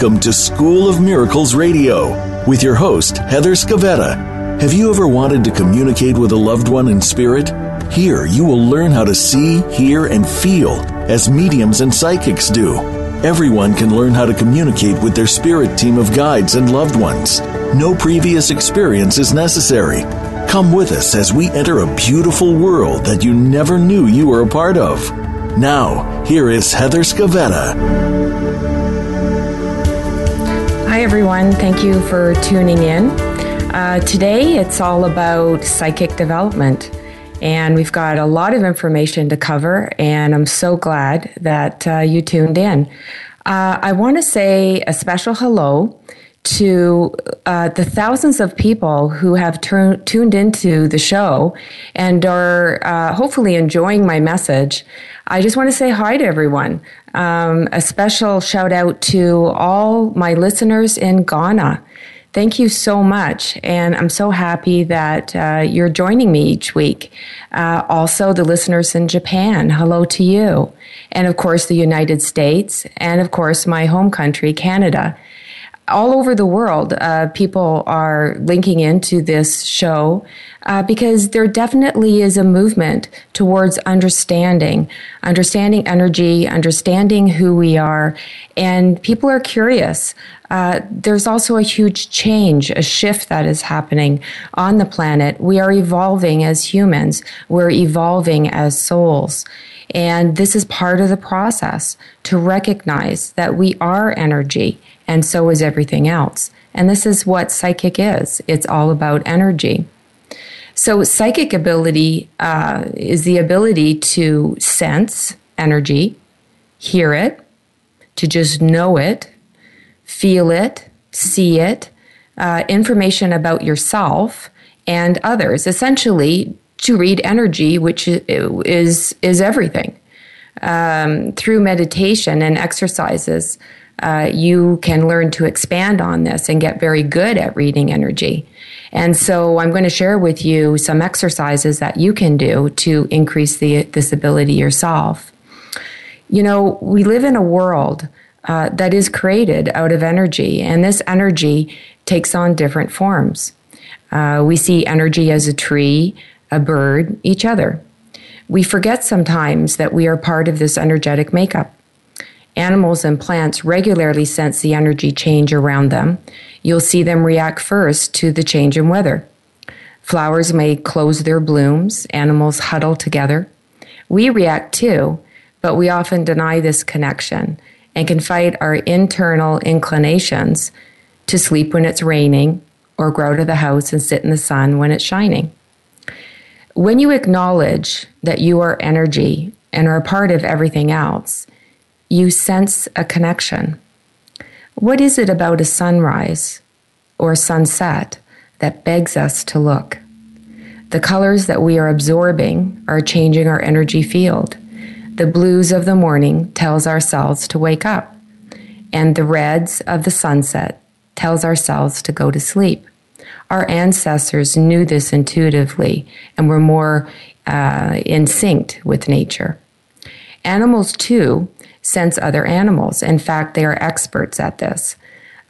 Welcome to School of Miracles Radio with your host, Heather Scavetta. Have you ever wanted to communicate with a loved one in spirit? Here, you will learn how to see, hear, and feel as mediums and psychics do. Everyone can learn how to communicate with their spirit team of guides and loved ones. No previous experience is necessary. Come with us as we enter a beautiful world that you never knew you were a part of. Now, here is Heather Scavetta. Everyone. Thank you for tuning in. Uh, today, it's all about psychic development. And we've got a lot of information to cover, and I'm so glad that uh, you tuned in. Uh, I want to say a special hello to uh, the thousands of people who have tuned into the show and are uh, hopefully enjoying my message. I just want to say hi to everyone. Um, a special shout out to all my listeners in Ghana. Thank you so much. And I'm so happy that uh, you're joining me each week. Uh, also, the listeners in Japan, hello to you. And of course, the United States, and of course, my home country, Canada all over the world, uh, people are linking into this show uh, because there definitely is a movement towards understanding, understanding energy, understanding who we are, and people are curious. Uh, there's also a huge change, a shift that is happening on the planet. We are evolving as humans. We're evolving as souls. And this is part of the process to recognize that we are energy and so is everything else. And this is what psychic is it's all about energy. So, psychic ability uh, is the ability to sense energy, hear it, to just know it, feel it, see it, uh, information about yourself and others. Essentially, to read energy, which is is everything. Um, through meditation and exercises, uh, you can learn to expand on this and get very good at reading energy. And so I'm going to share with you some exercises that you can do to increase the, this ability yourself. You know, we live in a world uh, that is created out of energy, and this energy takes on different forms. Uh, we see energy as a tree, a bird, each other. We forget sometimes that we are part of this energetic makeup. Animals and plants regularly sense the energy change around them. You'll see them react first to the change in weather. Flowers may close their blooms, animals huddle together. We react too, but we often deny this connection and can fight our internal inclinations to sleep when it's raining or grow to the house and sit in the sun when it's shining. When you acknowledge that you are energy and are a part of everything else, you sense a connection. What is it about a sunrise or sunset that begs us to look? The colors that we are absorbing are changing our energy field. The blues of the morning tells ourselves to wake up, and the reds of the sunset tells ourselves to go to sleep. Our ancestors knew this intuitively and were more uh, in sync with nature. Animals, too, sense other animals. In fact, they are experts at this.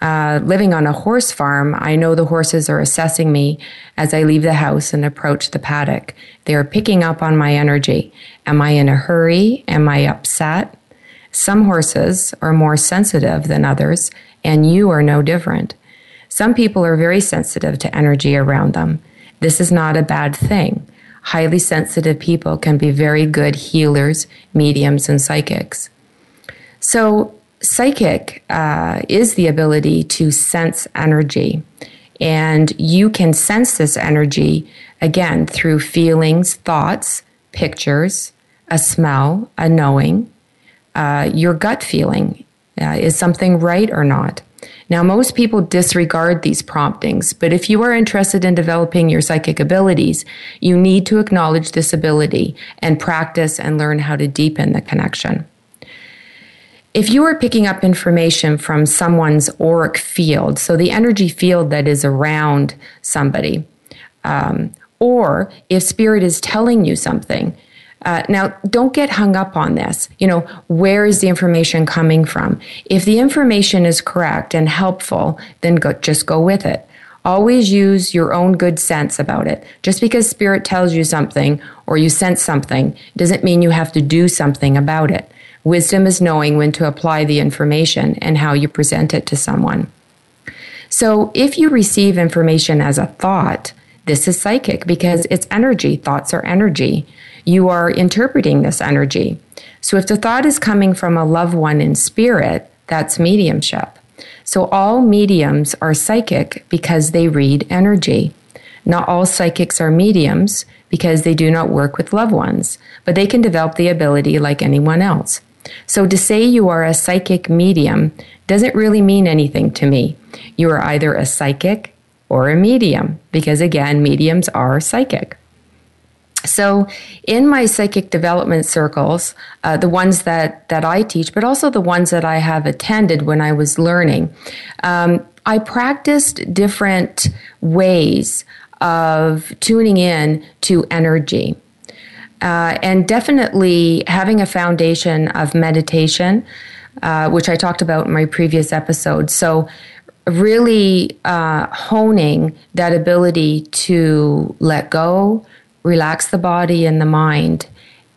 Uh, living on a horse farm, I know the horses are assessing me as I leave the house and approach the paddock. They are picking up on my energy. Am I in a hurry? Am I upset? Some horses are more sensitive than others, and you are no different. Some people are very sensitive to energy around them. This is not a bad thing. Highly sensitive people can be very good healers, mediums, and psychics. So, psychic uh, is the ability to sense energy. And you can sense this energy again through feelings, thoughts, pictures, a smell, a knowing, uh, your gut feeling. Uh, is something right or not? Now, most people disregard these promptings, but if you are interested in developing your psychic abilities, you need to acknowledge this ability and practice and learn how to deepen the connection. If you are picking up information from someone's auric field, so the energy field that is around somebody, um, or if spirit is telling you something, Uh, now, don't get hung up on this. You know, where is the information coming from? If the information is correct and helpful, then go, just go with it. Always use your own good sense about it. Just because spirit tells you something or you sense something doesn't mean you have to do something about it. Wisdom is knowing when to apply the information and how you present it to someone. So if you receive information as a thought, this is psychic because it's energy. Thoughts are energy. You are interpreting this energy. So if the thought is coming from a loved one in spirit, that's mediumship. So all mediums are psychic because they read energy. Not all psychics are mediums because they do not work with loved ones, but they can develop the ability like anyone else. So to say you are a psychic medium doesn't really mean anything to me. You are either a psychic or a medium because again, mediums are psychic. So, in my psychic development circles, uh, the ones that, that I teach, but also the ones that I have attended when I was learning, um, I practiced different ways of tuning in to energy. Uh, and definitely having a foundation of meditation, uh, which I talked about in my previous episode. So, really uh, honing that ability to let go, relax the body and the mind,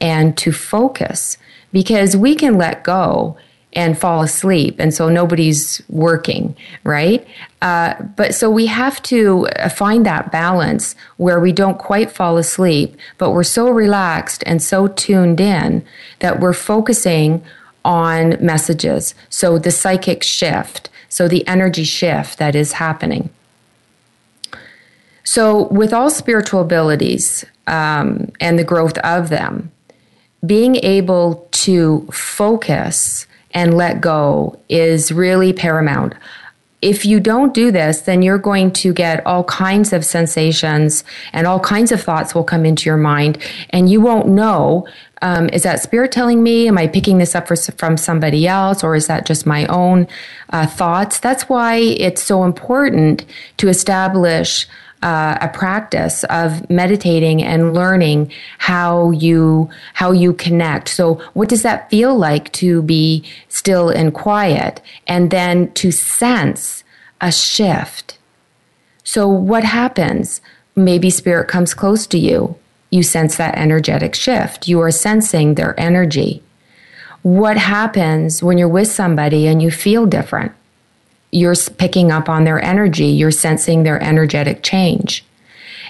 and to focus because we can let go and fall asleep. And so nobody's working, right? Uh, but so we have to uh, find that balance where we don't quite fall asleep, but we're so relaxed and so tuned in that we're focusing on messages. So the psychic shift, so the energy shift that is happening. So, with all spiritual abilities um, and the growth of them, being able to focus and let go is really paramount. If you don't do this, then you're going to get all kinds of sensations and all kinds of thoughts will come into your mind, and you won't know um, is that spirit telling me? Am I picking this up for, from somebody else, or is that just my own uh, thoughts? That's why it's so important to establish uh, a practice of meditating and learning how you how you connect. So, what does that feel like to be still and quiet, and then to sense a shift? So, what happens? Maybe spirit comes close to you. You sense that energetic shift. You are sensing their energy. What happens when you're with somebody and you feel different? You're picking up on their energy, you're sensing their energetic change.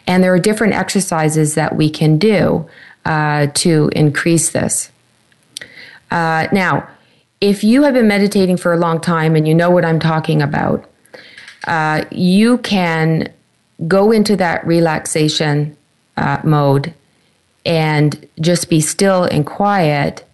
And there are different exercises that we can do uh, to increase this. Uh, now, if you have been meditating for a long time and you know what I'm talking about, uh, you can go into that relaxation uh, mode and just be still and quiet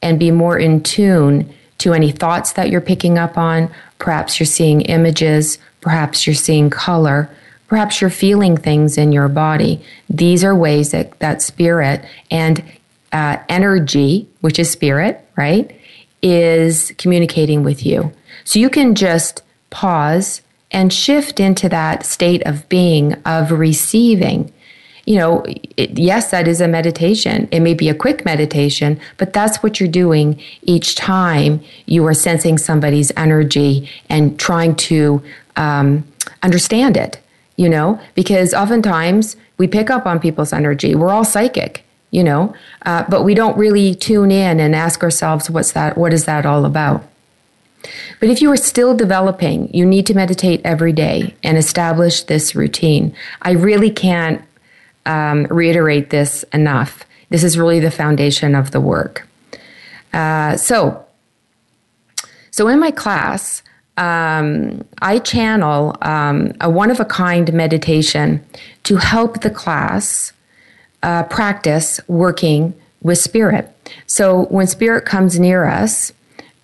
and be more in tune to any thoughts that you're picking up on. Perhaps you're seeing images, perhaps you're seeing color, perhaps you're feeling things in your body. These are ways that, that spirit and uh, energy, which is spirit, right, is communicating with you. So you can just pause and shift into that state of being, of receiving you know, it, yes, that is a meditation. It may be a quick meditation, but that's what you're doing each time you are sensing somebody's energy and trying to um, understand it, you know, because oftentimes we pick up on people's energy. We're all psychic, you know, uh, but we don't really tune in and ask ourselves, what's that? What is that all about? But if you are still developing, you need to meditate every day and establish this routine. I really can't um, reiterate this enough. This is really the foundation of the work. Uh, so, so in my class, um, I channel um, a one of a kind meditation to help the class uh, practice working with spirit. So when spirit comes near us,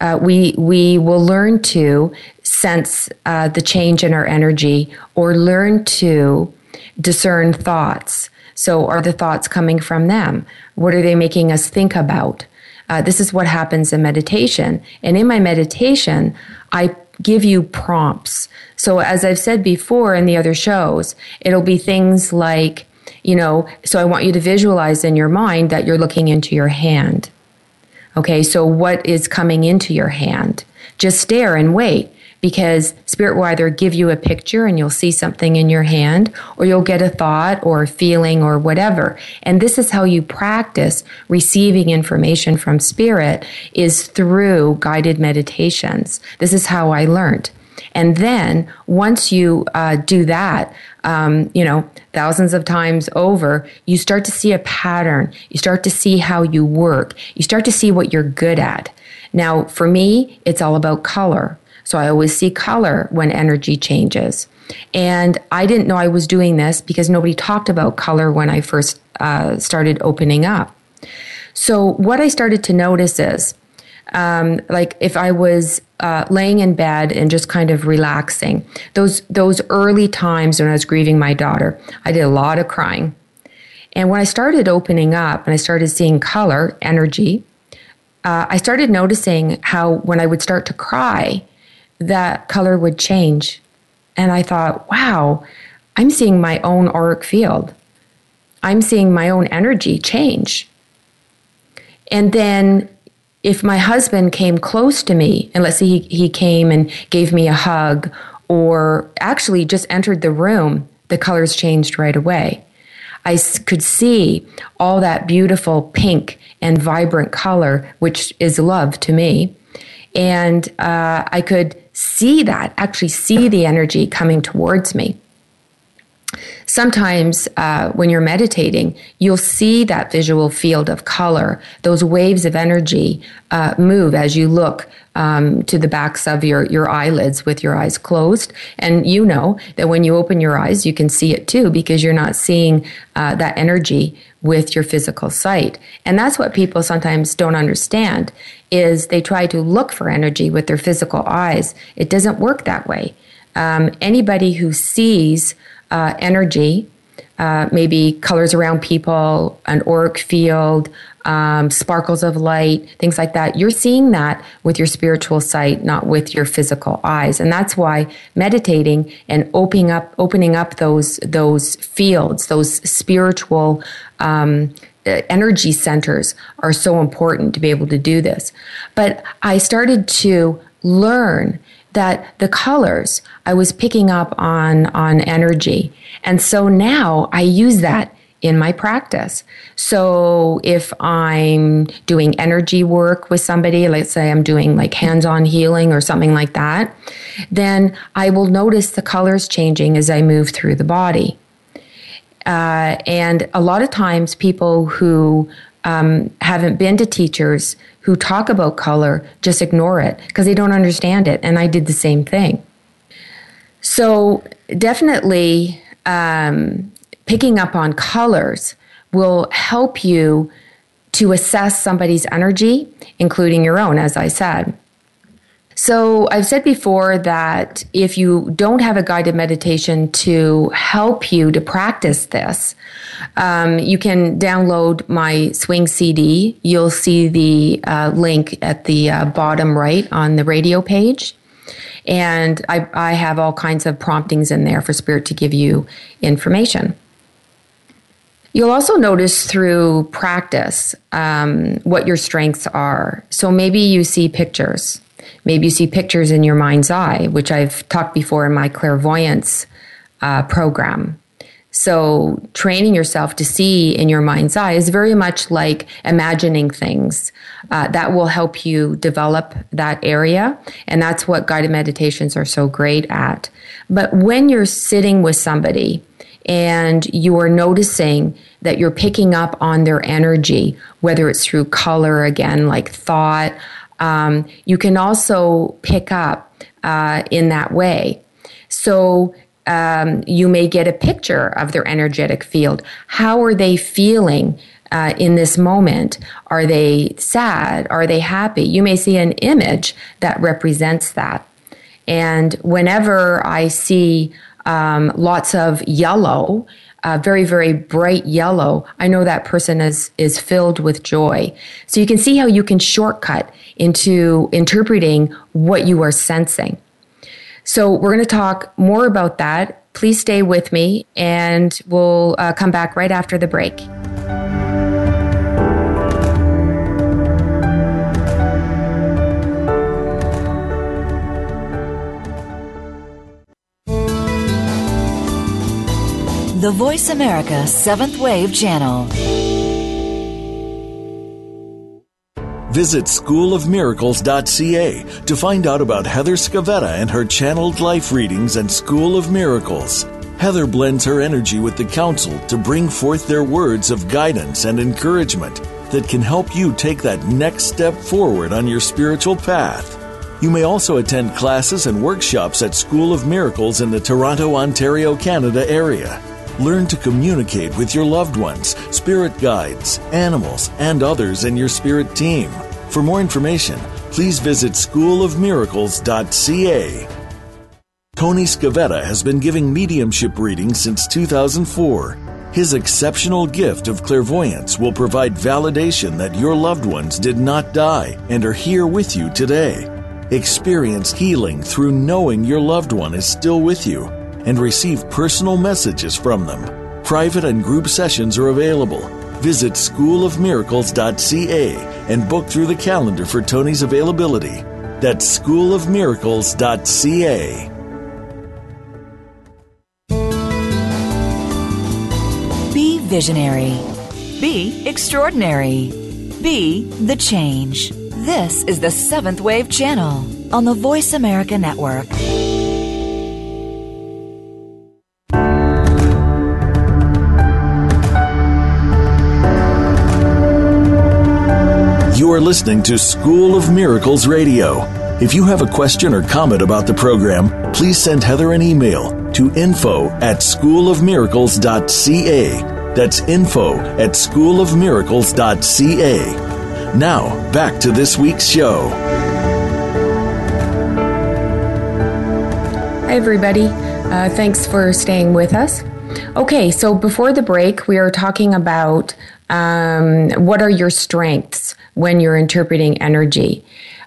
uh, we we will learn to sense uh, the change in our energy or learn to discern thoughts. So, are the thoughts coming from them? What are they making us think about? Uh, this is what happens in meditation. And in my meditation, I give you prompts. So, as I've said before in the other shows, it'll be things like, you know, so I want you to visualize in your mind that you're looking into your hand. Okay, so what is coming into your hand? Just stare and wait because spirit will either give you a picture and you'll see something in your hand or you'll get a thought or a feeling or whatever and this is how you practice receiving information from spirit is through guided meditations this is how i learned and then once you uh, do that, um, you know, thousands of times over, you start to see a pattern. You start to see how you work. You start to see what you're good at. Now, for me, it's all about color. So I always see color when energy changes. And I didn't know I was doing this because nobody talked about color when I first uh, started opening up. So what I started to notice is, um, like if I was uh, laying in bed and just kind of relaxing, those those early times when I was grieving my daughter, I did a lot of crying. And when I started opening up and I started seeing color, energy, uh, I started noticing how when I would start to cry, that color would change. And I thought, wow, I'm seeing my own auric field. I'm seeing my own energy change. And then if my husband came close to me, and let's say he, he came and gave me a hug, or actually just entered the room, the colors changed right away. I could see all that beautiful pink and vibrant color, which is love to me. And uh, I could see that, actually see the energy coming towards me. Sometimes, uh, when you're meditating, you'll see that visual field of color, those waves of energy uh, move as you look um, to the backs of your, your eyelids with your eyes closed. And you know that when you open your eyes, you can see it too because you're not seeing uh, that energy with your physical sight. And that's what people sometimes don't understand is they try to look for energy with their physical eyes. It doesn't work that way. Um, anybody who sees uh, energy, uh, maybe colors around people, an auric field, um, sparkles of light, things like that. You're seeing that with your spiritual sight, not with your physical eyes, and that's why meditating and opening up, opening up those those fields, those spiritual um, energy centers, are so important to be able to do this. But I started to learn that the colors I was picking up on on energy. And so now I use that in my practice. So if I'm doing energy work with somebody, let's say I'm doing like hands-on healing or something like that, then I will notice the colors changing as I move through the body. Uh, and a lot of times people who um, haven't been to teachers who talk about color just ignore it because they don't understand it. And I did the same thing. So, definitely um, picking up on colors will help you to assess somebody's energy, including your own, as I said. So, I've said before that if you don't have a guided meditation to help you to practice this, um, you can download my swing CD. You'll see the uh, link at the uh, bottom right on the radio page. And I, I have all kinds of promptings in there for Spirit to give you information. You'll also notice through practice um, what your strengths are. So maybe you see pictures. Maybe you see pictures in your mind's eye, which I've talked before in my clairvoyance uh, program. So, training yourself to see in your mind's eye is very much like imagining things. Uh, that will help you develop that area. And that's what guided meditations are so great at. But when you're sitting with somebody and you are noticing that you're picking up on their energy, whether it's through color, again, like thought, um, you can also pick up uh, in that way. So, um, you may get a picture of their energetic field. How are they feeling uh, in this moment? Are they sad? Are they happy? You may see an image that represents that. And whenever I see um, lots of yellow, uh, very very bright yellow i know that person is is filled with joy. So you can see how you can shortcut into interpreting what you are sensing. So we're going to talk more about that. Please stay with me, and we'll uh, come back right after the break. The Voice America Seventh Wave Channel. Visit schoolofmiracles.ca to find out about Heather Scavetta and her channeled life readings and School of Miracles. Heather blends her energy with the council to bring forth their words of guidance and encouragement that can help you take that next step forward on your spiritual path. You may also attend classes and workshops at School of Miracles in the Toronto, Ontario, Canada area. Learn to communicate with your loved ones, spirit guides, animals, and others in your spirit team. For more information, please visit schoolofmiracles.ca. Tony Scavetta has been giving mediumship readings since 2004. His exceptional gift of clairvoyance will provide validation that your loved ones did not die and are here with you today. Experience healing through knowing your loved one is still with you and receive personal messages from them. Private and group sessions are available. Visit schoolofmiracles.ca and book through the calendar for Tony's availability. That's schoolofmiracles.ca. Be visionary. Be extraordinary. Be the change. This is the Seventh Wave Channel on the Voice America Network. Listening to School of Miracles Radio. If you have a question or comment about the program, please send Heather an email to info at schoolofmiracles.ca. That's info at schoolofmiracles.ca. Now, back to this week's show. Hi, everybody. Uh, thanks for staying with us. Okay, so before the break, we are talking about um, what are your strengths when you're interpreting energy.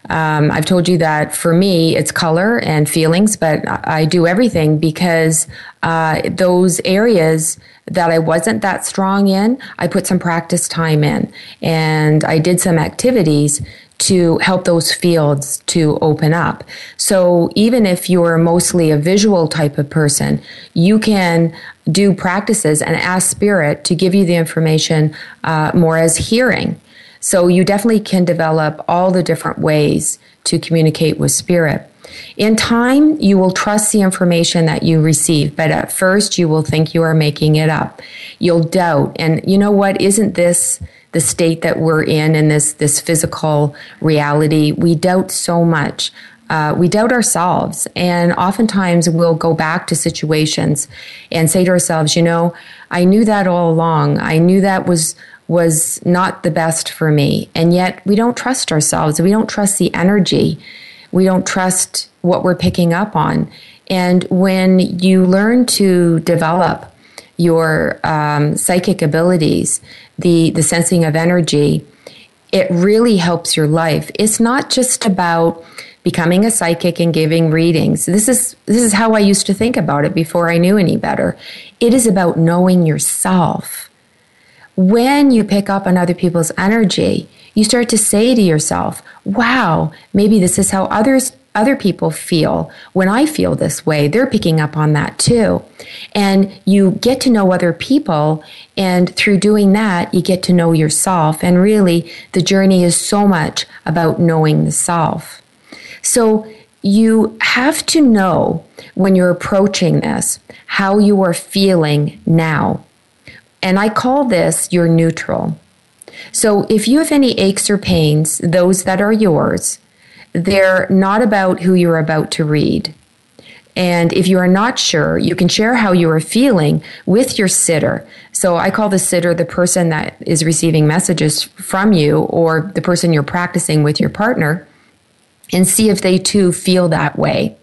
Um, I've told you that for me, it's color and feelings, but I do everything because uh, those areas that I wasn't that strong in, I put some practice time in and I did some activities to help those fields to open up. So even if you're mostly a visual type of person, you can do practices and ask spirit to give you the information uh, more as hearing. So you definitely can develop all the different ways to communicate with spirit. In time, you will trust the information that you receive, but at first you will think you are making it up. You'll doubt. And you know what? Isn't this the state that we're in in this, this physical reality? We doubt so much. Uh, we doubt ourselves. And oftentimes we'll go back to situations and say to ourselves, you know, I knew that all along. I knew that was was not the best for me. And yet we don't trust ourselves. We don't trust the energy. We don't trust what we're picking up on. And when you learn to develop your um, psychic abilities, the, the sensing of energy, it really helps your life. It's not just about becoming a psychic and giving readings. This is this is how I used to think about it before I knew any better. It is about knowing yourself when you pick up on other people's energy, you start to say to yourself, wow, maybe this is how others other people feel when I feel this way. They're picking up on that too. And you get to know other people. And through doing that, you get to know yourself. And really, the journey is so much about knowing the self. So you have to know when you're approaching this how you are feeling now. And I call this your neutral. So if you have any aches or pains, those that are yours, they're not about who you're about to read. And if you are not sure, you can share how you are feeling with your sitter. So I call the sitter the person that is receiving messages from you or the person you're practicing with your partner and see if they too feel that way.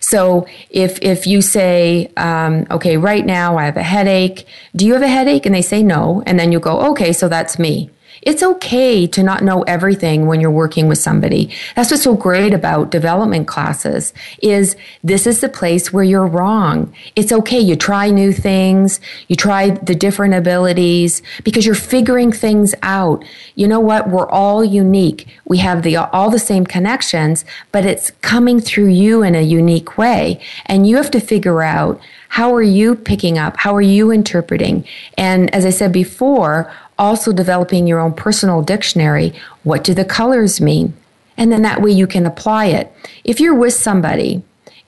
So if if you say, um, okay, right now I have a headache. Do you have a headache? And they say no, and then you go, okay, so that's me. It's okay to not know everything when you're working with somebody. That's what's so great about development classes is this is the place where you're wrong. It's okay. You try new things. You try the different abilities because you're figuring things out. You know what? We're all unique. We have the, all the same connections, but it's coming through you in a unique way. And you have to figure out how are you picking up? How are you interpreting? And as I said before, also developing your own personal dictionary. What do the colors mean? And then that way you can apply it. If you're with somebody,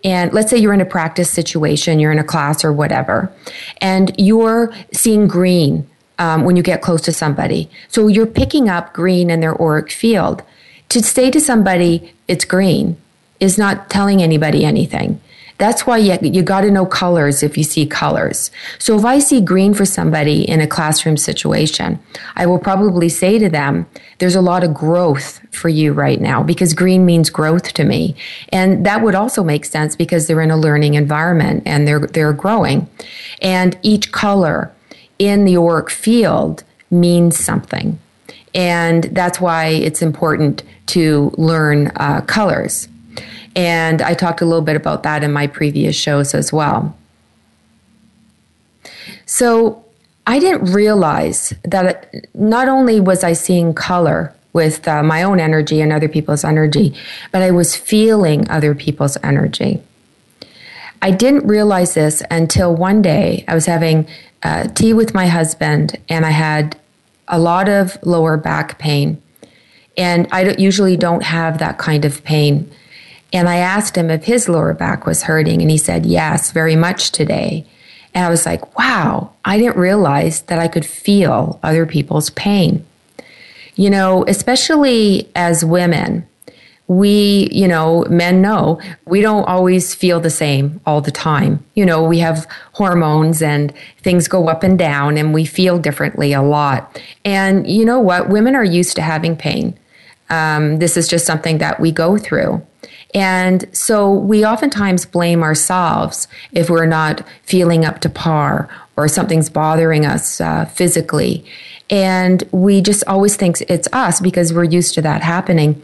and let's say you're in a practice situation, you're in a class or whatever, and you're seeing green um, when you get close to somebody. So you're picking up green in their auric field. To say to somebody, it's green, is not telling anybody anything. That's why you, you got to know colors if you see colors. So if I see green for somebody in a classroom situation, I will probably say to them, there's a lot of growth for you right now because green means growth to me. And that would also make sense because they're in a learning environment and they're, they're growing. And each color in the auric field means something. And that's why it's important to learn uh, colors. And I talked a little bit about that in my previous shows as well. So I didn't realize that not only was I seeing color with uh, my own energy and other people's energy, but I was feeling other people's energy. I didn't realize this until one day I was having uh, tea with my husband and I had a lot of lower back pain. And I don't, usually don't have that kind of pain and I asked him if his lower back was hurting, and he said, Yes, very much today. And I was like, Wow, I didn't realize that I could feel other people's pain. You know, especially as women, we, you know, men know we don't always feel the same all the time. You know, we have hormones and things go up and down and we feel differently a lot. And you know what? Women are used to having pain. Um, this is just something that we go through. And so we oftentimes blame ourselves if we're not feeling up to par or something's bothering us uh, physically. And we just always think it's us because we're used to that happening.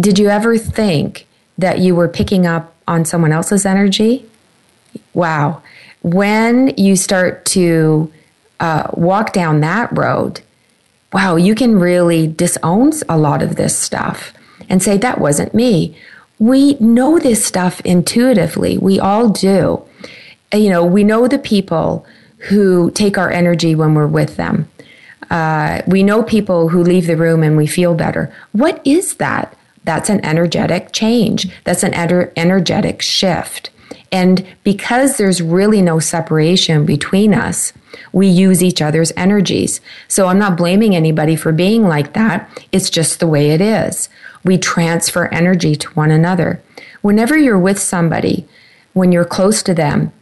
Did you ever think that you were picking up on someone else's energy? Wow. When you start to uh, walk down that road, wow, you can really disown a lot of this stuff and say, that wasn't me we know this stuff intuitively. We all do. You know, we know the people who take our energy when we're with them. Uh, we know people who leave the room and we feel better. What is that? That's an energetic change. That's an ener- energetic shift. And because there's really no separation between us, we use each other's energies. So I'm not blaming anybody for being like that. It's just the way it is. We transfer energy to one another. Whenever you're with somebody, when you're close to them,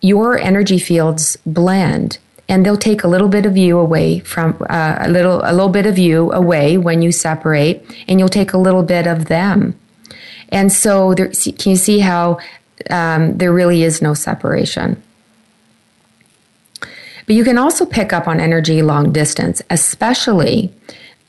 your energy fields blend and they'll take a little bit of you away from uh, a little a little bit of you away when you separate and you'll take a little bit of them and so there, can you see how um, there really is no separation but you can also pick up on energy long distance especially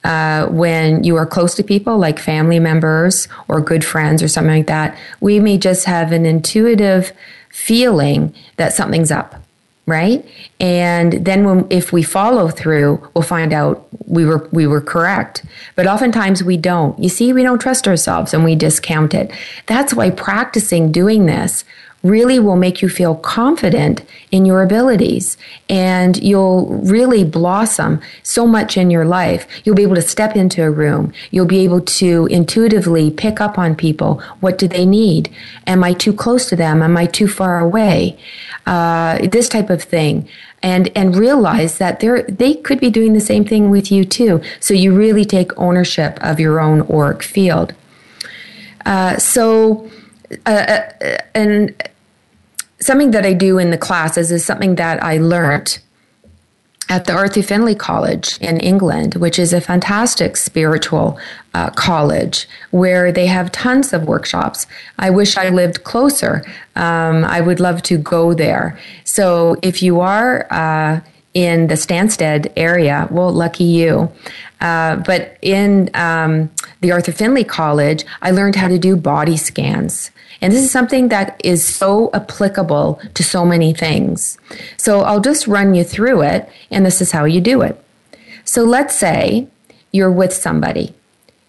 uh, when you are close to people like family members or good friends or something like that, we may just have an intuitive feeling that something's up right? And then when if we follow through we'll find out we were we were correct. But oftentimes we don't. You see we don't trust ourselves and we discount it. That's why practicing doing this really will make you feel confident in your abilities and you'll really blossom so much in your life. You'll be able to step into a room. You'll be able to intuitively pick up on people. What do they need? Am I too close to them? Am I too far away? Uh, this type of thing. And, and realize that they're, they could be doing the same thing with you too. So you really take ownership of your own auric field. Uh, so, uh, uh and something that I do in the classes is something that I learned at the Arthur Findlay College in England, which is a fantastic spiritual uh, college where they have tons of workshops. I wish I lived closer. Um, I would love to go there. So if you are uh, in the Stansted area. Well, lucky you. Uh, but in um, the Arthur Findlay College, I learned how to do body scans. And this is something that is so applicable to so many things. So I'll just run you through it, and this is how you do it. So let's say you're with somebody.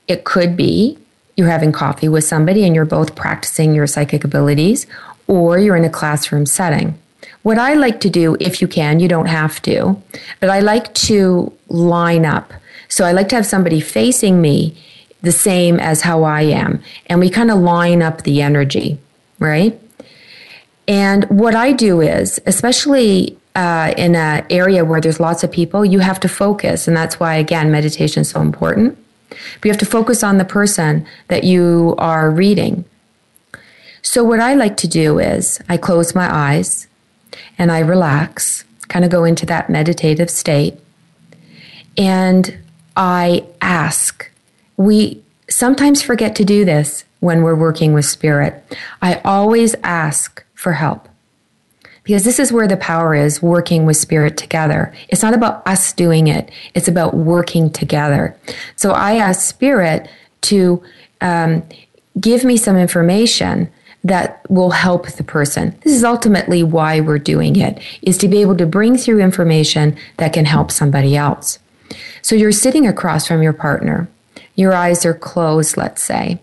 It could be you're having coffee with somebody and you're both practicing your psychic abilities, or you're in a classroom setting. What I like to do, if you can, you don't have to, but I like to line up. So I like to have somebody facing me the same as how I am. And we kind of line up the energy, right? And what I do is, especially uh, in an area where there's lots of people, you have to focus. And that's why, again, meditation is so important. But you have to focus on the person that you are reading. So, what I like to do is I close my eyes and I relax, kind of go into that meditative state. And I ask we sometimes forget to do this when we're working with spirit. I always ask for help because this is where the power is working with spirit together. It's not about us doing it, it's about working together. So I ask spirit to um, give me some information that will help the person. This is ultimately why we're doing it, is to be able to bring through information that can help somebody else. So you're sitting across from your partner your eyes are closed, let's say,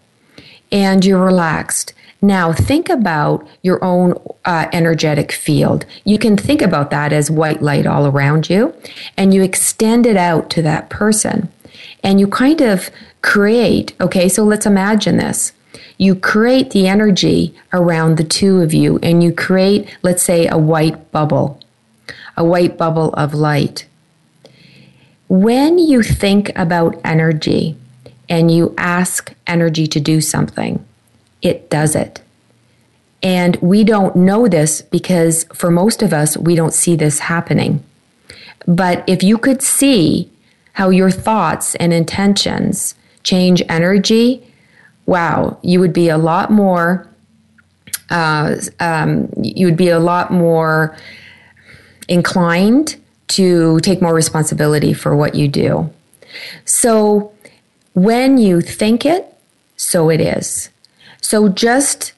and you're relaxed. Now, think about your own uh, energetic field. You can think about that as white light all around you, and you extend it out to that person. And you kind of create, okay, so let's imagine this. You create the energy around the two of you, and you create, let's say, a white bubble, a white bubble of light. When you think about energy, and you ask energy to do something, it does it. And we don't know this because for most of us, we don't see this happening. But if you could see how your thoughts and intentions change energy, wow, you would be a lot more, uh, um, you would be a lot more inclined to take more responsibility for what you do. So when you think it, so it is. So just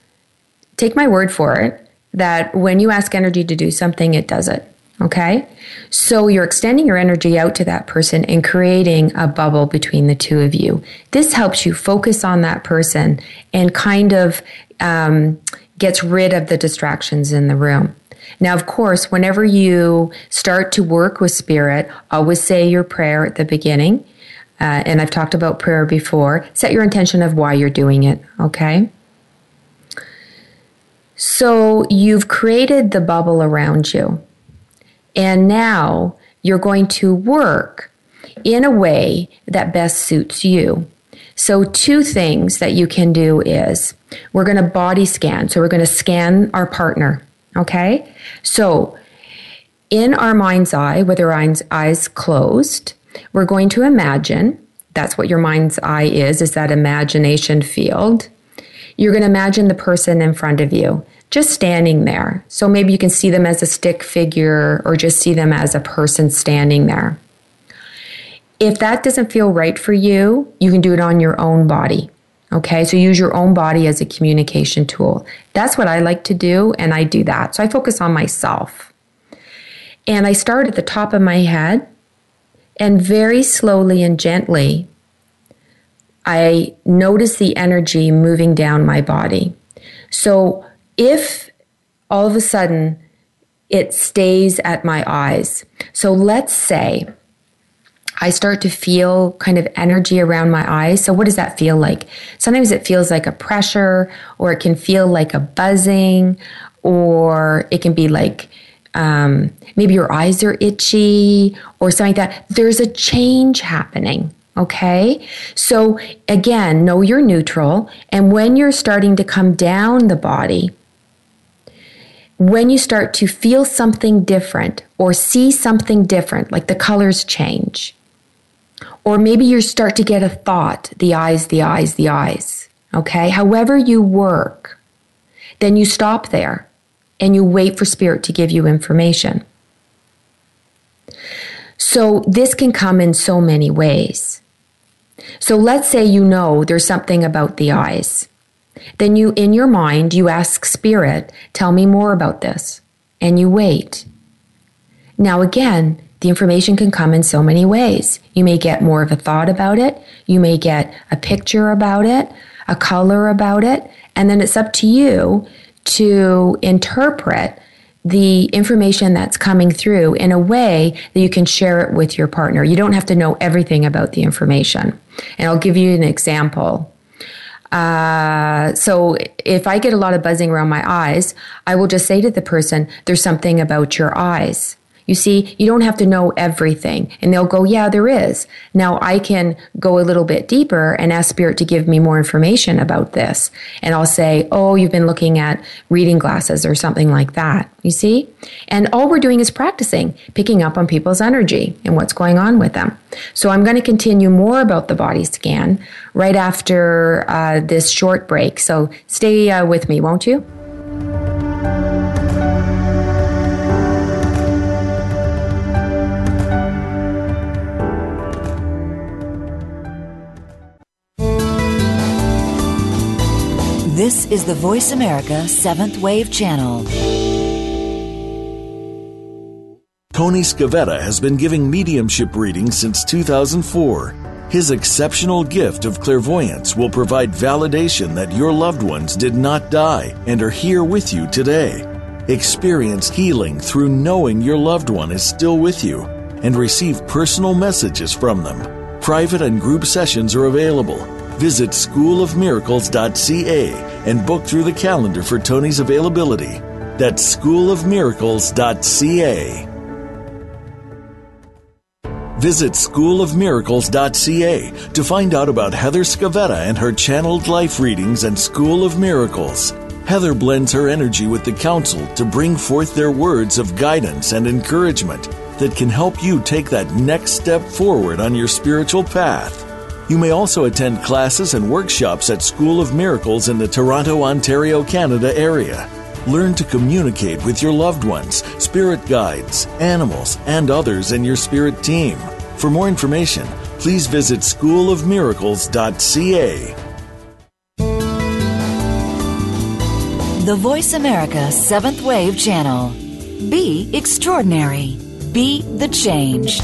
take my word for it that when you ask energy to do something, it does it. Okay? So you're extending your energy out to that person and creating a bubble between the two of you. This helps you focus on that person and kind of um, gets rid of the distractions in the room. Now, of course, whenever you start to work with spirit, always say your prayer at the beginning uh, and I've talked about prayer before. Set your intention of why you're doing it, okay? So you've created the bubble around you. And now you're going to work in a way that best suits you. So, two things that you can do is we're going to body scan. So, we're going to scan our partner. Okay. So, in our mind's eye, with our eyes closed, we're going to imagine that's what your mind's eye is, is that imagination field. You're going to imagine the person in front of you just standing there. So maybe you can see them as a stick figure or just see them as a person standing there. If that doesn't feel right for you, you can do it on your own body. Okay, so use your own body as a communication tool. That's what I like to do, and I do that. So I focus on myself. And I start at the top of my head and very slowly and gently, I notice the energy moving down my body. So if all of a sudden it stays at my eyes, so let's say I start to feel kind of energy around my eyes. So, what does that feel like? Sometimes it feels like a pressure, or it can feel like a buzzing, or it can be like um, maybe your eyes are itchy or something like that. There's a change happening. Okay. So again, know your neutral. And when you're starting to come down the body, when you start to feel something different or see something different, like the colors change, or maybe you start to get a thought, the eyes, the eyes, the eyes. Okay. However you work, then you stop there and you wait for spirit to give you information. So this can come in so many ways. So let's say you know there's something about the eyes. Then you, in your mind, you ask Spirit, tell me more about this. And you wait. Now, again, the information can come in so many ways. You may get more of a thought about it, you may get a picture about it, a color about it, and then it's up to you to interpret the information that's coming through in a way that you can share it with your partner. You don't have to know everything about the information. And I'll give you an example. Uh, so if I get a lot of buzzing around my eyes, I will just say to the person, there's something about your eyes. You see, you don't have to know everything. And they'll go, yeah, there is. Now I can go a little bit deeper and ask Spirit to give me more information about this. And I'll say, oh, you've been looking at reading glasses or something like that. You see? And all we're doing is practicing, picking up on people's energy and what's going on with them. So I'm going to continue more about the body scan right after uh, this short break. So stay uh, with me, won't you? This is the Voice America Seventh Wave Channel. Tony Scavetta has been giving mediumship readings since 2004. His exceptional gift of clairvoyance will provide validation that your loved ones did not die and are here with you today. Experience healing through knowing your loved one is still with you and receive personal messages from them. Private and group sessions are available Visit schoolofmiracles.ca and book through the calendar for Tony's availability. That's schoolofmiracles.ca. Visit schoolofmiracles.ca to find out about Heather Scavetta and her channeled life readings and School of Miracles. Heather blends her energy with the council to bring forth their words of guidance and encouragement that can help you take that next step forward on your spiritual path. You may also attend classes and workshops at School of Miracles in the Toronto, Ontario, Canada area. Learn to communicate with your loved ones, spirit guides, animals, and others in your spirit team. For more information, please visit schoolofmiracles.ca. The Voice America Seventh Wave Channel. Be extraordinary. Be the change.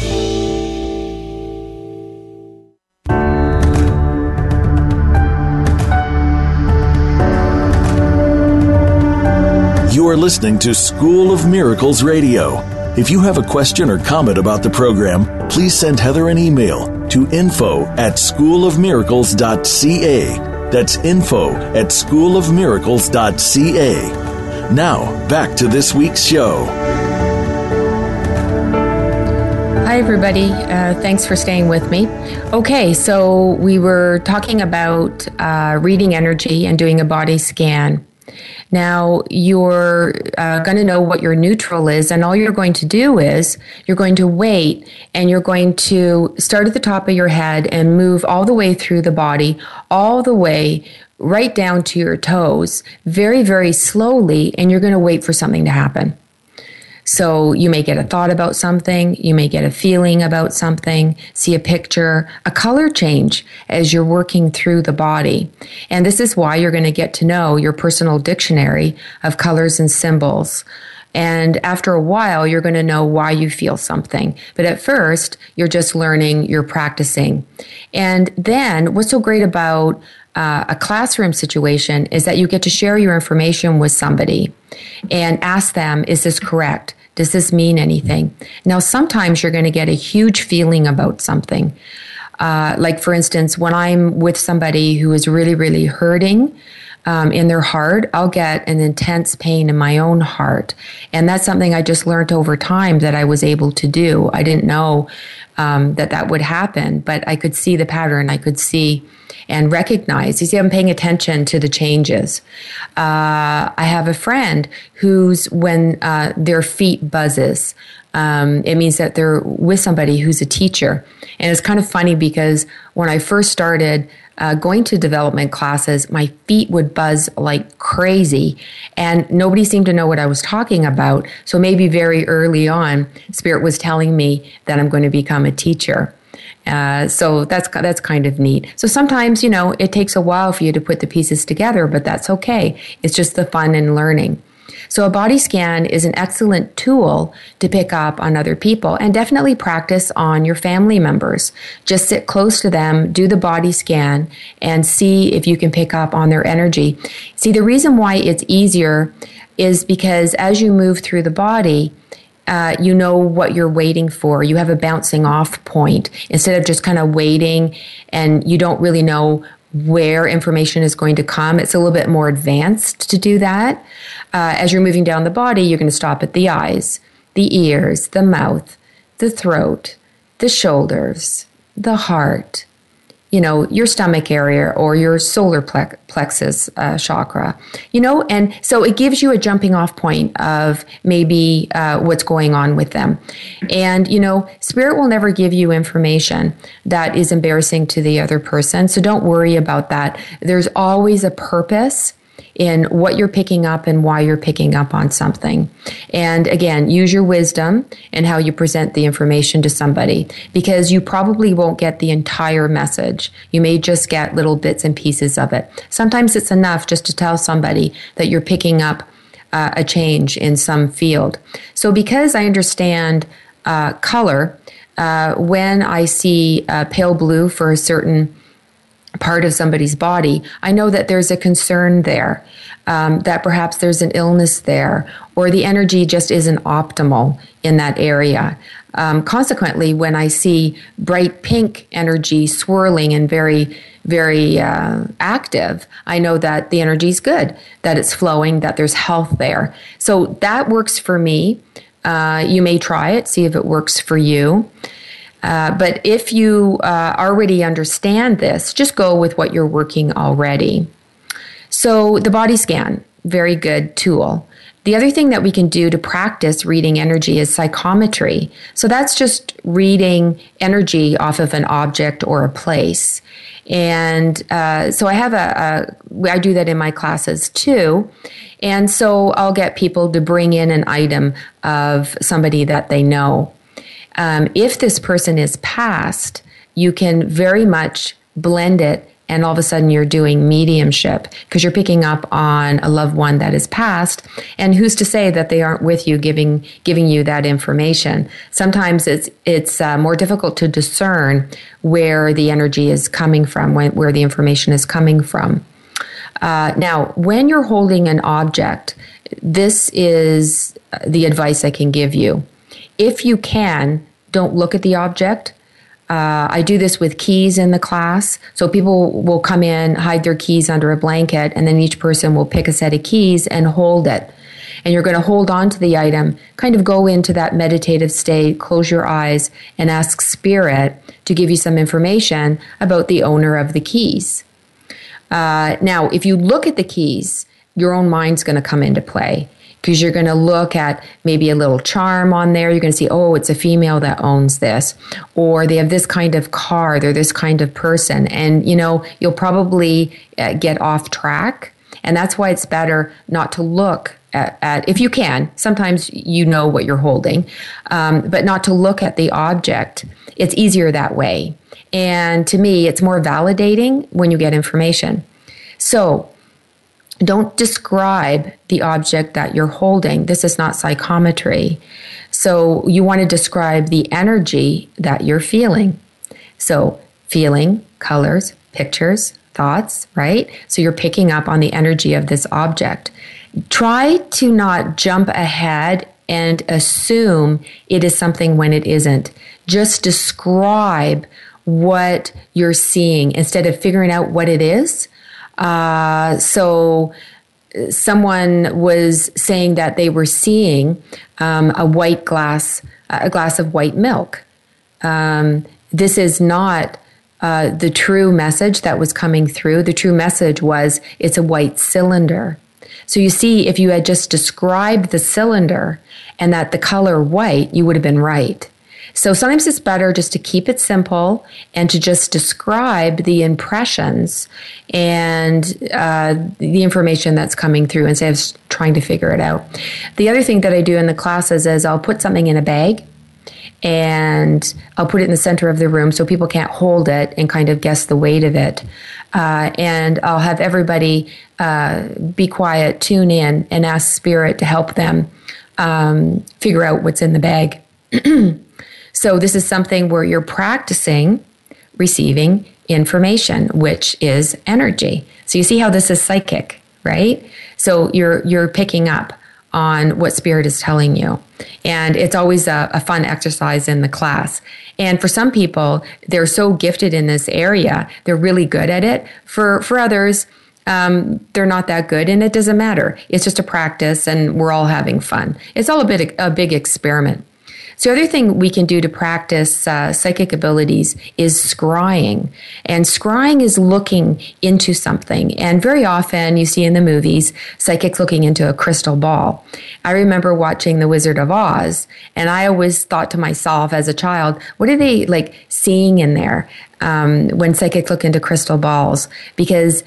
Are listening to School of Miracles Radio. If you have a question or comment about the program, please send Heather an email to info at schoolofmiracles.ca. That's info at schoolofmiracles.ca. Now, back to this week's show. Hi, everybody. Uh, thanks for staying with me. Okay, so we were talking about uh, reading energy and doing a body scan. Now, you're uh, going to know what your neutral is, and all you're going to do is you're going to wait and you're going to start at the top of your head and move all the way through the body, all the way right down to your toes, very, very slowly, and you're going to wait for something to happen. So you may get a thought about something, you may get a feeling about something, see a picture, a color change as you're working through the body. And this is why you're going to get to know your personal dictionary of colors and symbols. And after a while, you're going to know why you feel something. But at first, you're just learning, you're practicing. And then what's so great about uh, a classroom situation is that you get to share your information with somebody and ask them, is this correct? Does this mean anything? Now, sometimes you're going to get a huge feeling about something. Uh, like, for instance, when I'm with somebody who is really, really hurting, um, in their heart, I'll get an intense pain in my own heart. And that's something I just learned over time that I was able to do. I didn't know um, that that would happen, but I could see the pattern. I could see and recognize. You see, I'm paying attention to the changes. Uh, I have a friend who's when uh, their feet buzzes. Um, it means that they're with somebody who's a teacher. And it's kind of funny because when I first started uh, going to development classes, my feet would buzz like crazy and nobody seemed to know what I was talking about. So maybe very early on, Spirit was telling me that I'm going to become a teacher. Uh, so that's that's kind of neat. So sometimes you know it takes a while for you to put the pieces together, but that's okay. It's just the fun and learning. So a body scan is an excellent tool to pick up on other people and definitely practice on your family members. Just sit close to them, do the body scan and see if you can pick up on their energy. See, the reason why it's easier is because as you move through the body, uh, you know what you're waiting for. You have a bouncing off point instead of just kind of waiting and you don't really know where information is going to come. It's a little bit more advanced to do that. Uh, as you're moving down the body, you're going to stop at the eyes, the ears, the mouth, the throat, the shoulders, the heart, you know, your stomach area or your solar plexus uh, chakra, you know, and so it gives you a jumping off point of maybe uh, what's going on with them. And, you know, spirit will never give you information that is embarrassing to the other person. So don't worry about that. There's always a purpose in what you're picking up and why you're picking up on something. And again, use your wisdom and how you present the information to somebody because you probably won't get the entire message. You may just get little bits and pieces of it. Sometimes it's enough just to tell somebody that you're picking up uh, a change in some field. So because I understand uh, color, uh, when I see pale blue for a certain part of somebody's body, I know that there's a concern there, um, that perhaps there's an illness there, or the energy just isn't optimal in that area. Um, consequently, when I see bright pink energy swirling and very, very uh, active, I know that the energy is good, that it's flowing, that there's health there. So that works for me. Uh, you may try it, see if it works for you. Uh, but if you uh, already understand this, just go with what you're working already. So, the body scan, very good tool. The other thing that we can do to practice reading energy is psychometry. So, that's just reading energy off of an object or a place. And uh, so, I have a, a, I do that in my classes too. And so, I'll get people to bring in an item of somebody that they know um, if this person is past, you can very much blend it and all of a sudden you're doing mediumship because you're picking up on a loved one that is past and who's to say that they aren't with you giving giving you that information? Sometimes it's it's uh, more difficult to discern where the energy is coming from when, where the information is coming from. Uh, now when you're holding an object this is the advice i can give you if you can, don't look at the object. Uh, I do this with keys in the class. So people will come in, hide their keys under a blanket, and then each person will pick a set of keys and hold it. And you're going to hold on to the item, kind of go into that meditative state, close your eyes, and ask Spirit to give you some information about the owner of the keys. Uh, now, if you look at the keys, your own mind's going to come into play because you're going to look at maybe a little charm on there. You're going to see, oh, it's a female that owns this, or they have this kind of car, they're this kind of person. And, you know, you'll probably uh, get off track. And that's why it's better not to look at, at, if you can, sometimes you know what you're holding, um, but not to look at the object. It's easier that way. And to me, it's more validating when you get information. So don't describe the object that you're holding. This is not psychometry. So you want to describe the energy that you're feeling. So feeling, colors, pictures, thoughts, right? So you're picking up on the energy of this object. Try to not jump ahead and assume it is something when it isn't. Just describe what you're seeing instead of figuring out what it is uh, so someone was saying that they were seeing um, a white glass, a glass of white milk. Um, this is not uh, the true message that was coming through. The true message was it's a white cylinder. So you see, if you had just described the cylinder and that the color white, you would have been right. So sometimes it's better just to keep it simple and to just describe the impressions and uh, the information that's coming through instead of trying to figure it out. The other thing that I do in the classes is I'll put something in a bag and I'll put it in the center of the room so people can't hold it and kind of guess the weight of it. Uh, and I'll have everybody uh, be quiet, tune in, and ask Spirit to help them um, figure out what's in the bag. so, this is something where you're practicing receiving information, which is energy. So, you see how this is psychic, right? So, you're, you're picking up on what spirit is telling you. And it's always a, a, fun exercise in the class. And for some people, they're so gifted in this area, they're really good at it. For, for others, um, they're not that good and it doesn't matter. It's just a practice and we're all having fun. It's all a bit a big experiment. So, the other thing we can do to practice uh, psychic abilities is scrying. And scrying is looking into something. And very often you see in the movies psychics looking into a crystal ball. I remember watching The Wizard of Oz, and I always thought to myself as a child, what are they like seeing in there? Um, when psychics look into crystal balls because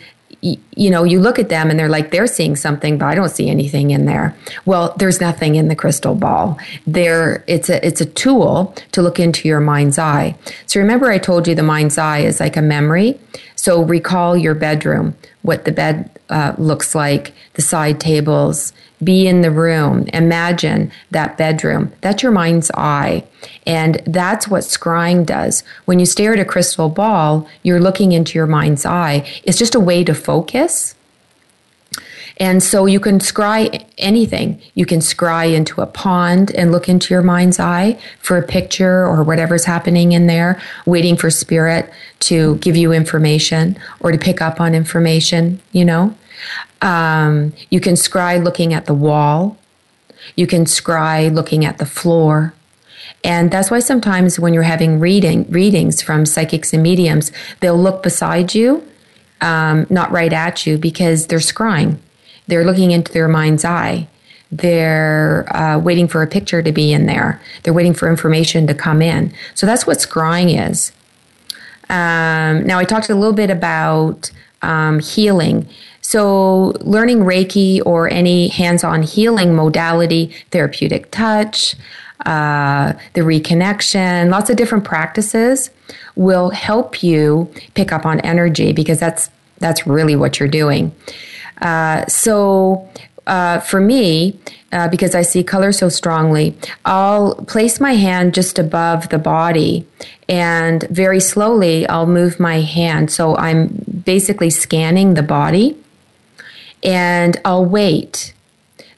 you know, you look at them and they're like, they're seeing something, but I don't see anything in there. Well, there's nothing in the crystal ball. There, it's a, it's a tool to look into your mind's eye. So remember I told you the mind's eye is like a memory. So recall your bedroom, what the bed uh, looks like, the side tables, be in the room. Imagine that bedroom. That's your mind's eye. And that's what scrying does. When you stare at a crystal ball, you're looking into your mind's eye. It's just a way to focus. And so you can scry anything. You can scry into a pond and look into your mind's eye for a picture or whatever's happening in there, waiting for spirit to give you information or to pick up on information, you know. Um, you can scry looking at the wall. You can scry looking at the floor. And that's why sometimes when you're having reading readings from psychics and mediums, they'll look beside you, um, not right at you, because they're scrying. They're looking into their mind's eye. They're uh, waiting for a picture to be in there. They're waiting for information to come in. So that's what scrying is. Um, now, I talked a little bit about um, healing. So, learning Reiki or any hands on healing modality, therapeutic touch, uh, the reconnection, lots of different practices will help you pick up on energy because that's that's really what you're doing. Uh, so, uh, for me, uh, because I see color so strongly, I'll place my hand just above the body and very slowly I'll move my hand. So I'm basically scanning the body and I'll wait.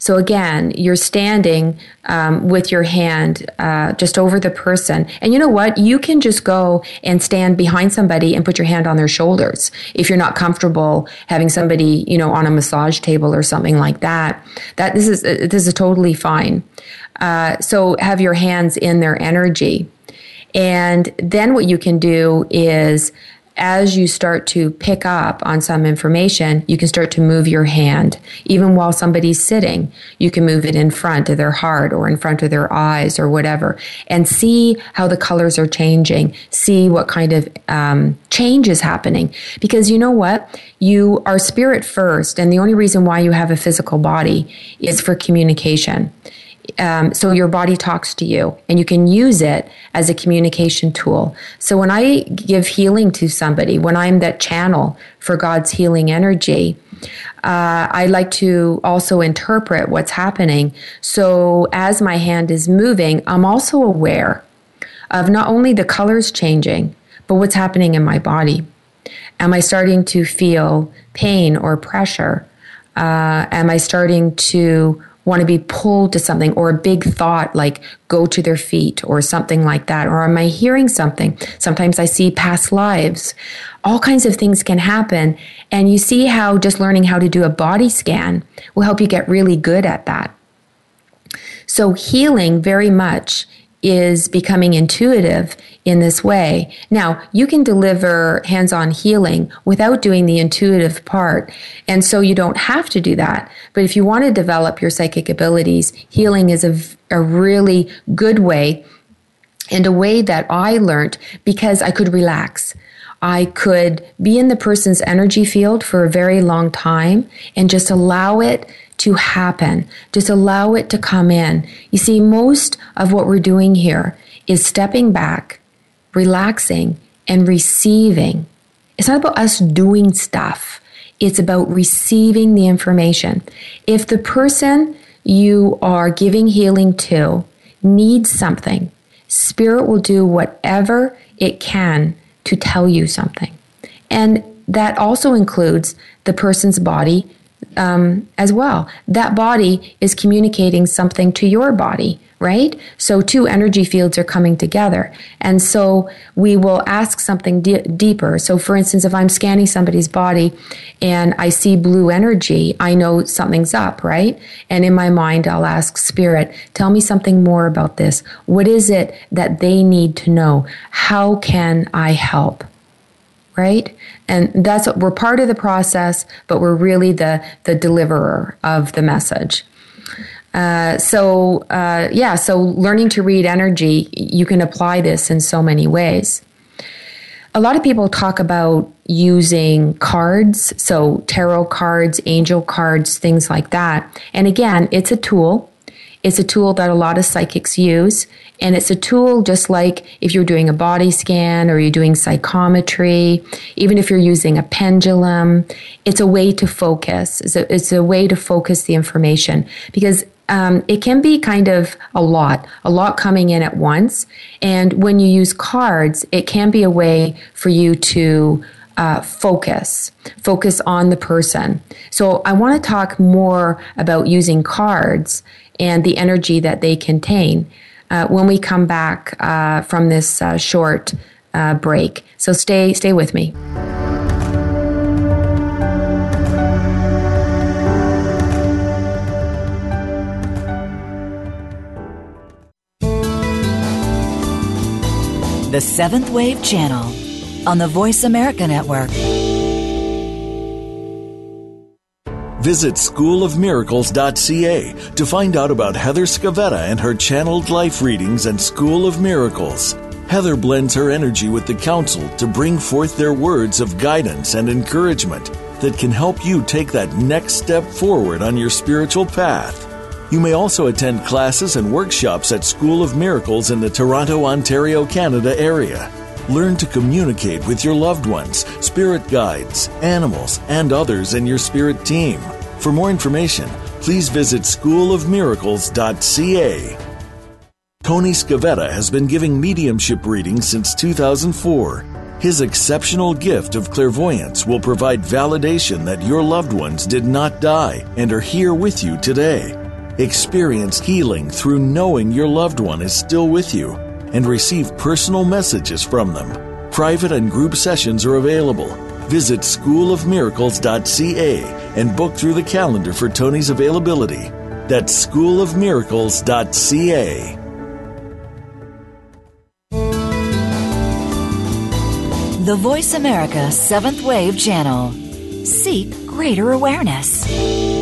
So again, you're standing um, with your hand uh, just over the person. And you know what? You can just go and stand behind somebody and put your hand on their shoulders if you're not comfortable having somebody, you know, on a massage table or something like that. That this is uh, this is totally fine. Uh, so have your hands in their energy. And then what you can do is as you start to pick up on some information, you can start to move your hand. Even while somebody's sitting, you can move it in front of their heart or in front of their eyes or whatever and see how the colors are changing. See what kind of um, change is happening. Because you know what? You are spirit first, and the only reason why you have a physical body is for communication. Um, so your body talks to you and you can use it as a communication tool. So when I give healing to somebody, when I'm that channel for God's healing energy, uh, I like to also interpret what's happening. So as my hand is moving, I'm also aware of not only the colors changing, but what's happening in my body. Am I starting to feel pain or pressure? Uh, am I starting to want to be pulled to something or a big thought like go to their feet or something like that? Or am I hearing something? Sometimes I see past lives. All kinds of things can happen. And you see how just learning how to do a body scan will help you get really good at that. So healing very much is becoming intuitive in this way. Now, you can deliver hands on healing without doing the intuitive part. And so you don't have to do that. But if you want to develop your psychic abilities, healing is a, a really good way and a way that I learned because I could relax. I could be in the person's energy field for a very long time and just allow it to happen. Just allow it to come in. You see, most of what we're doing here is stepping back, relaxing, and receiving. It's not about us doing stuff. It's about receiving the information. If the person you are giving healing to needs something, Spirit will do whatever it can to tell you something. And that also includes the person's body um, as well. That body is communicating something to your body, right? So two energy fields are coming together. And so we will ask something d- deeper. So, for instance, if I'm scanning somebody's body and I see blue energy, I know something's up, right? And in my mind, I'll ask Spirit, tell me something more about this. What is it that they need to know? How can I help? right? And that's what we're part of the process, but we're really the the deliverer of the message. Uh, so uh, yeah, so learning to read energy, you can apply this in so many ways. A lot of people talk about using cards, so tarot cards, angel cards, things like that. And again, it's a tool. It's a tool that a lot of psychics use. And it's a tool just like if you're doing a body scan or you're doing psychometry, even if you're using a pendulum, it's a way to focus. It's a, it's a way to focus the information because um, it can be kind of a lot, a lot coming in at once. And when you use cards, it can be a way for you to uh, focus, focus on the person. So I want to talk more about using cards and the energy that they contain uh, when we come back uh, from this uh, short uh, break. So stay, stay with me. The Seventh Wave Channel on the Voice America Network. Visit schoolofmiracles.ca to find out about Heather Scavetta and her channeled life readings and School of Miracles. Heather blends her energy with the council to bring forth their words of guidance and encouragement that can help you take that next step forward on your spiritual path. You may also attend classes and workshops at School of Miracles in the Toronto, Ontario, Canada area. Learn to communicate with your loved ones, spirit guides, animals, and others in your spirit team. For more information, please visit schoolofmiracles.ca. Tony Scavetta has been giving mediumship readings since 2004. His exceptional gift of clairvoyance will provide validation that your loved ones did not die and are here with you today. Experience healing through knowing your loved one is still with you and receive personal messages from them. Private and group sessions are available. Visit schoolofmiracles.ca and book through the calendar for Tony's availability. That's schoolofmiracles.ca. The Voice America Seventh Wave Channel. Seek greater awareness.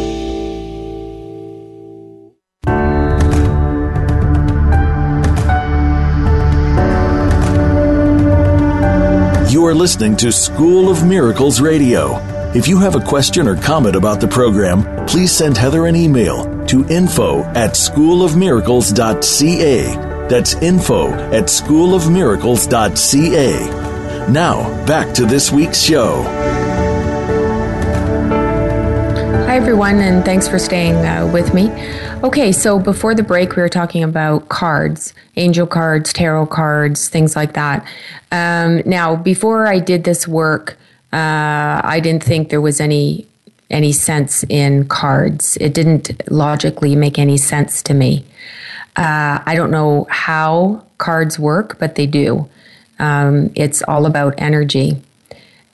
Listening to School of Miracles Radio. If you have a question or comment about the program, please send Heather an email to info at schoolofmiracles.ca. That's info at schoolofmiracles.ca. Now, back to this week's show. Hi, everyone, and thanks for staying uh, with me. Okay, so before the break, we were talking about cards, angel cards, tarot cards, things like that. Um, now, before I did this work, uh, I didn't think there was any any sense in cards. It didn't logically make any sense to me. Uh, I don't know how cards work, but they do. Um, it's all about energy.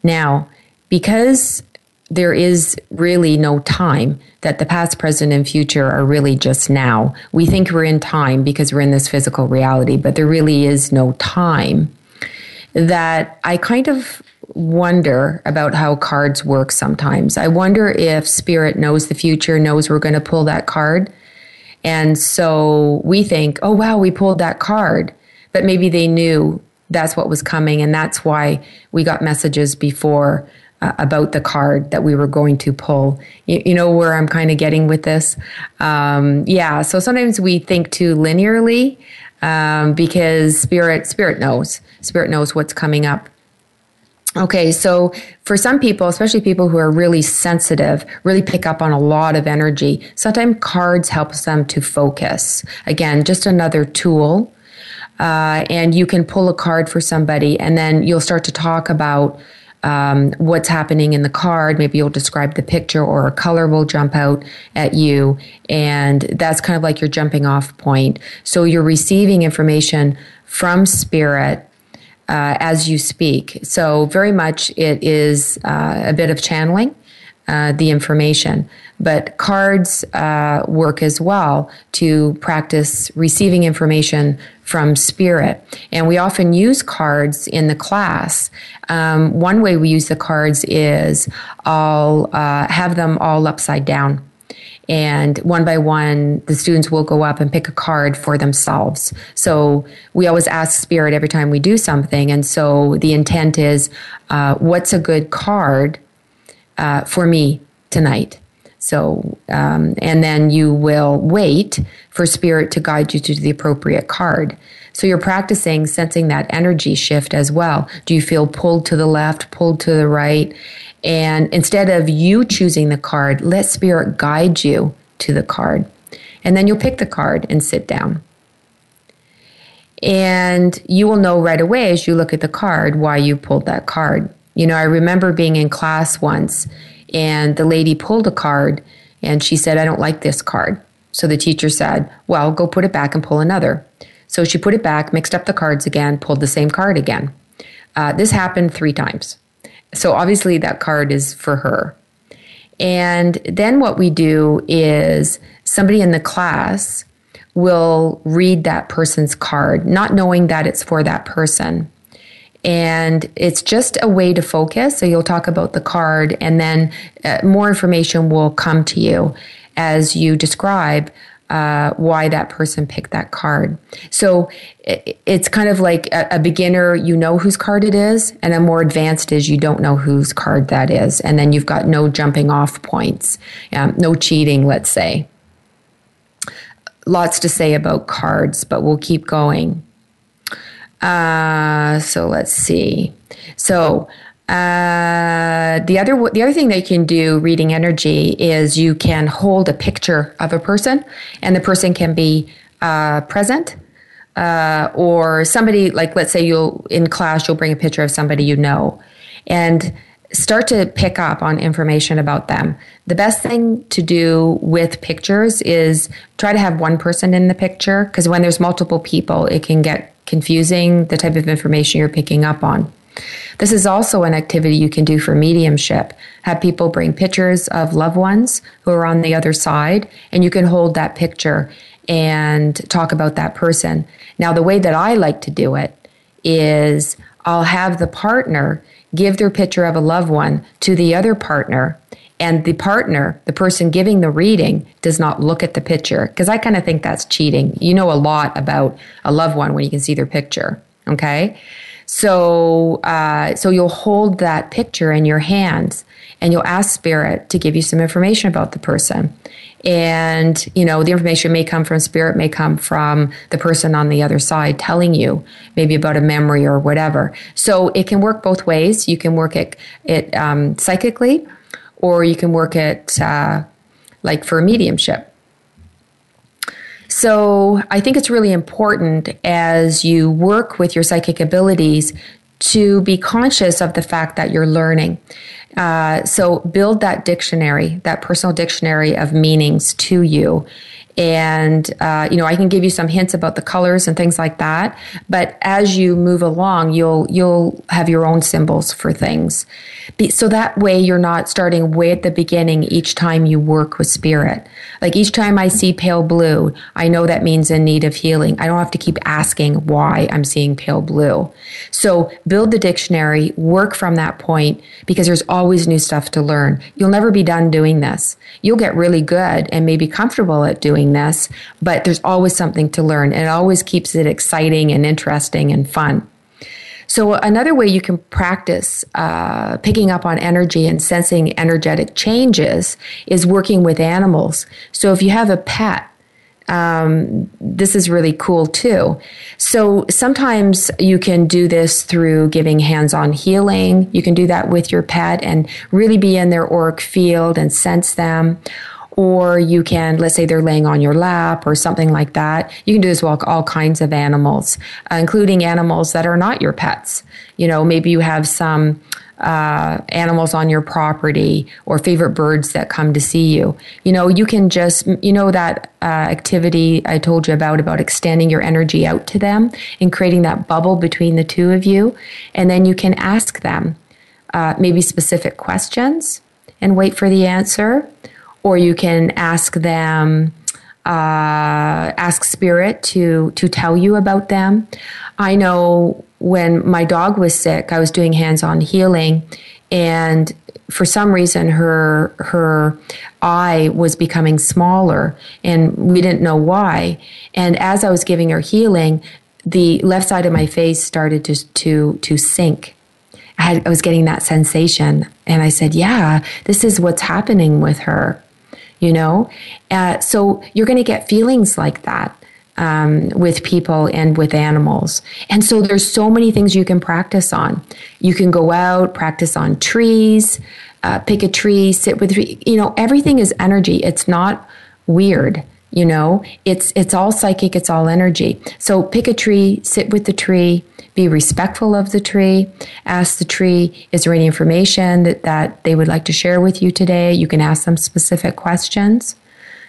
Now, because there is really no time, that the past, present, and future are really just now. We think we're in time because we're in this physical reality, but there really is no time. That I kind of wonder about how cards work sometimes. I wonder if spirit knows the future, knows we're going to pull that card. And so we think, oh, wow, we pulled that card. but maybe they knew that's what was coming, and that's why we got messages before uh, about the card that we were going to pull. You, you know where I'm kind of getting with this? Um, yeah. So sometimes we think too linearly um, because spirit spirit knows spirit knows what's coming up. Okay, so for some people, especially people who are really sensitive, really pick up on a lot of energy, sometimes cards helps them to focus. Again, just another tool. Uh, and you can pull a card for somebody, and then you'll start to talk about um, what's happening in the card. Maybe you'll describe the picture, or a color will jump out at you, and that's kind of like your jumping off point. So you're receiving information from spirit uh, as you speak. So, very much it is uh, a bit of channeling uh, the information. But cards uh, work as well to practice receiving information from spirit. And we often use cards in the class. Um, one way we use the cards is I'll uh, have them all upside down and one by one the students will go up and pick a card for themselves so we always ask spirit every time we do something and so the intent is uh, what's a good card uh, for me tonight so um, and then you will wait for spirit to guide you to the appropriate card so you're practicing sensing that energy shift as well do you feel pulled to the left pulled to the right and instead of you choosing the card, let spirit guide you to the card. And then you'll pick the card and sit down. And you will know right away as you look at the card why you pulled that card. You know, I remember being in class once and the lady pulled a card and she said, I don't like this card. So the teacher said, Well, go put it back and pull another. So she put it back, mixed up the cards again, pulled the same card again. Uh, this happened three times. So obviously that card is for her. And then what we do is somebody in the class will read that person's card, not knowing that it's for that person. And it's just a way to focus. So you'll talk about the card, and then uh, more information will come to you as you describe uh, why that person picked that card. So it's kind of like a, a, beginner, you know whose card it is, and a more advanced is you don't know whose card that is. And then you've got no jumping off points, um, no cheating, let's say. Lots to say about cards, but we'll keep going. Uh, so let's see. So, uh, the other the other thing that you can do reading energy is you can hold a picture of a person, and the person can be uh, present, uh, or somebody like let's say you'll in class you'll bring a picture of somebody you know, and start to pick up on information about them. The best thing to do with pictures is try to have one person in the picture because when there's multiple people, it can get confusing the type of information you're picking up on. This is also an activity you can do for mediumship. Have people bring pictures of loved ones who are on the other side, and you can hold that picture and talk about that person. Now, the way that I like to do it is I'll have the partner give their picture of a loved one to the other partner and the partner, the person giving the reading, does not look at the picture because I kind of think that's cheating. You know a lot about a loved one when you can see their picture. Okay. So, uh, so you'll hold that picture in your hands and you'll ask spirit to give you some information about the person. And, you know, the information may come from spirit, may come from the person on the other side telling you maybe about a memory or whatever. So it can work both ways. You can work it, it um, psychically or you can work it uh, like for a mediumship. So I think it's really important as you work with your psychic abilities to be conscious of the fact that you're learning. Uh, so build that dictionary, that personal dictionary of meanings to you and uh, you know i can give you some hints about the colors and things like that. But as you move along you'll you'll have your own symbols for things. So that way you're not starting way at the beginning each time you work with spirit. Like each time i see pale blue i know that means in need of healing. I don't have to keep asking why i'm seeing pale blue. So build the dictionary work from that point because there's always new stuff to learn. You'll never be done doing this. You'll get really good and maybe comfortable at doing doing this, but there's always something to learn. And it always keeps it exciting and interesting and fun. So, another way you can practice uh, picking up on energy and sensing energetic changes is working with animals. So, if you have a pet, um, this is really cool too. So sometimes you can do this through giving hands on healing. You can do that with your pet and really be in their auric field and sense them or you can, let's say they're laying on your lap or something like that. You can do this with all kinds of animals, uh, including animals that are not your pets. You know, maybe you have some uh, animals on your property or favorite birds that come to see you. You know, you can just, you know, that uh, activity I told you about, about extending your energy out to them and creating that bubble between the two of you. And then you can ask them uh, maybe specific questions and wait for the answer or you can ask them uh, ask spirit to to tell you about them. I know when my dog was sick i was doing hands-on healing and for some reason her her eye was becoming smaller and we didn't know why. And as i was giving her healing the left side of my face started to to to sink. I, had, I was getting that sensation and i said yeah this is what's happening with her you know? Uh, so you're going to get feelings like that. Um, with people and with animals. And so there's so many things you can practice on. You can go out, practice on trees, uh, pick a tree, sit with, you know, everything is energy. It's not weird you know it's it's all psychic it's all energy so pick a tree sit with the tree be respectful of the tree ask the tree is there any information that, that they would like to share with you today you can ask them specific questions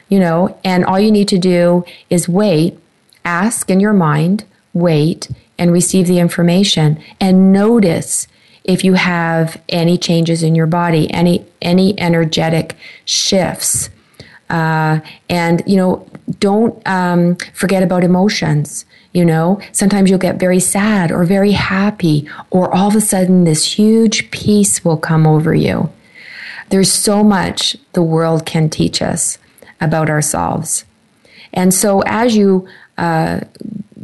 you know and all you need to do is wait ask in your mind wait and receive the information and notice if you have any changes in your body any any energetic shifts uh, and, you know, don't um, forget about emotions. You know, sometimes you'll get very sad or very happy, or all of a sudden this huge peace will come over you. There's so much the world can teach us about ourselves. And so as you uh,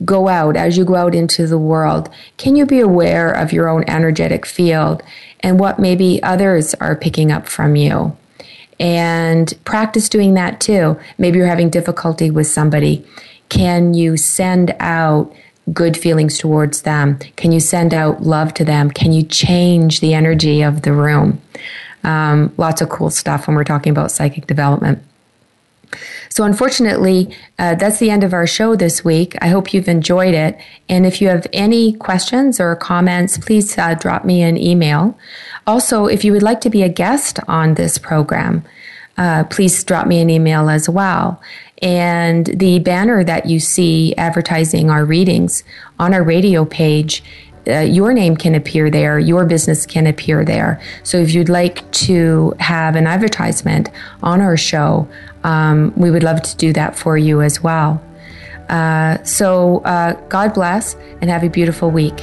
go out, as you go out into the world, can you be aware of your own energetic field and what maybe others are picking up from you? and practice doing that too. Maybe you're having difficulty with somebody. Can you send out good feelings towards them? Can you send out love to them? Can you change the energy of the room? Um, lots of cool stuff when we're talking about psychic development. So, unfortunately, uh, that's the end of our show this week. I hope you've enjoyed it. And if you have any questions or comments, please uh, drop me an email. Also, if you would like to be a guest on this program, uh, please drop me an email as well. And the banner that you see advertising our readings on our radio page, uh, your name can appear there, your business can appear there. So if you'd like to have an advertisement on our show, um, we would love to do that for you as well. Uh, so uh, God bless and have a beautiful week.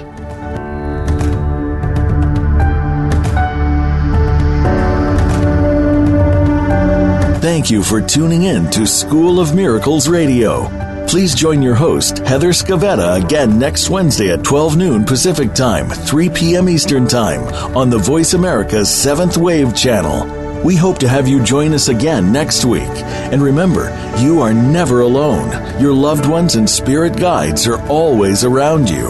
Thank you for tuning in to School of Miracles Radio. Please join your host, Heather Scavetta, again next Wednesday at 12 noon Pacific Time, 3 p.m. Eastern Time on the Voice America's Seventh Wave channel. We hope to have you join us again next week. And remember, you are never alone. Your loved ones and spirit guides are always around you.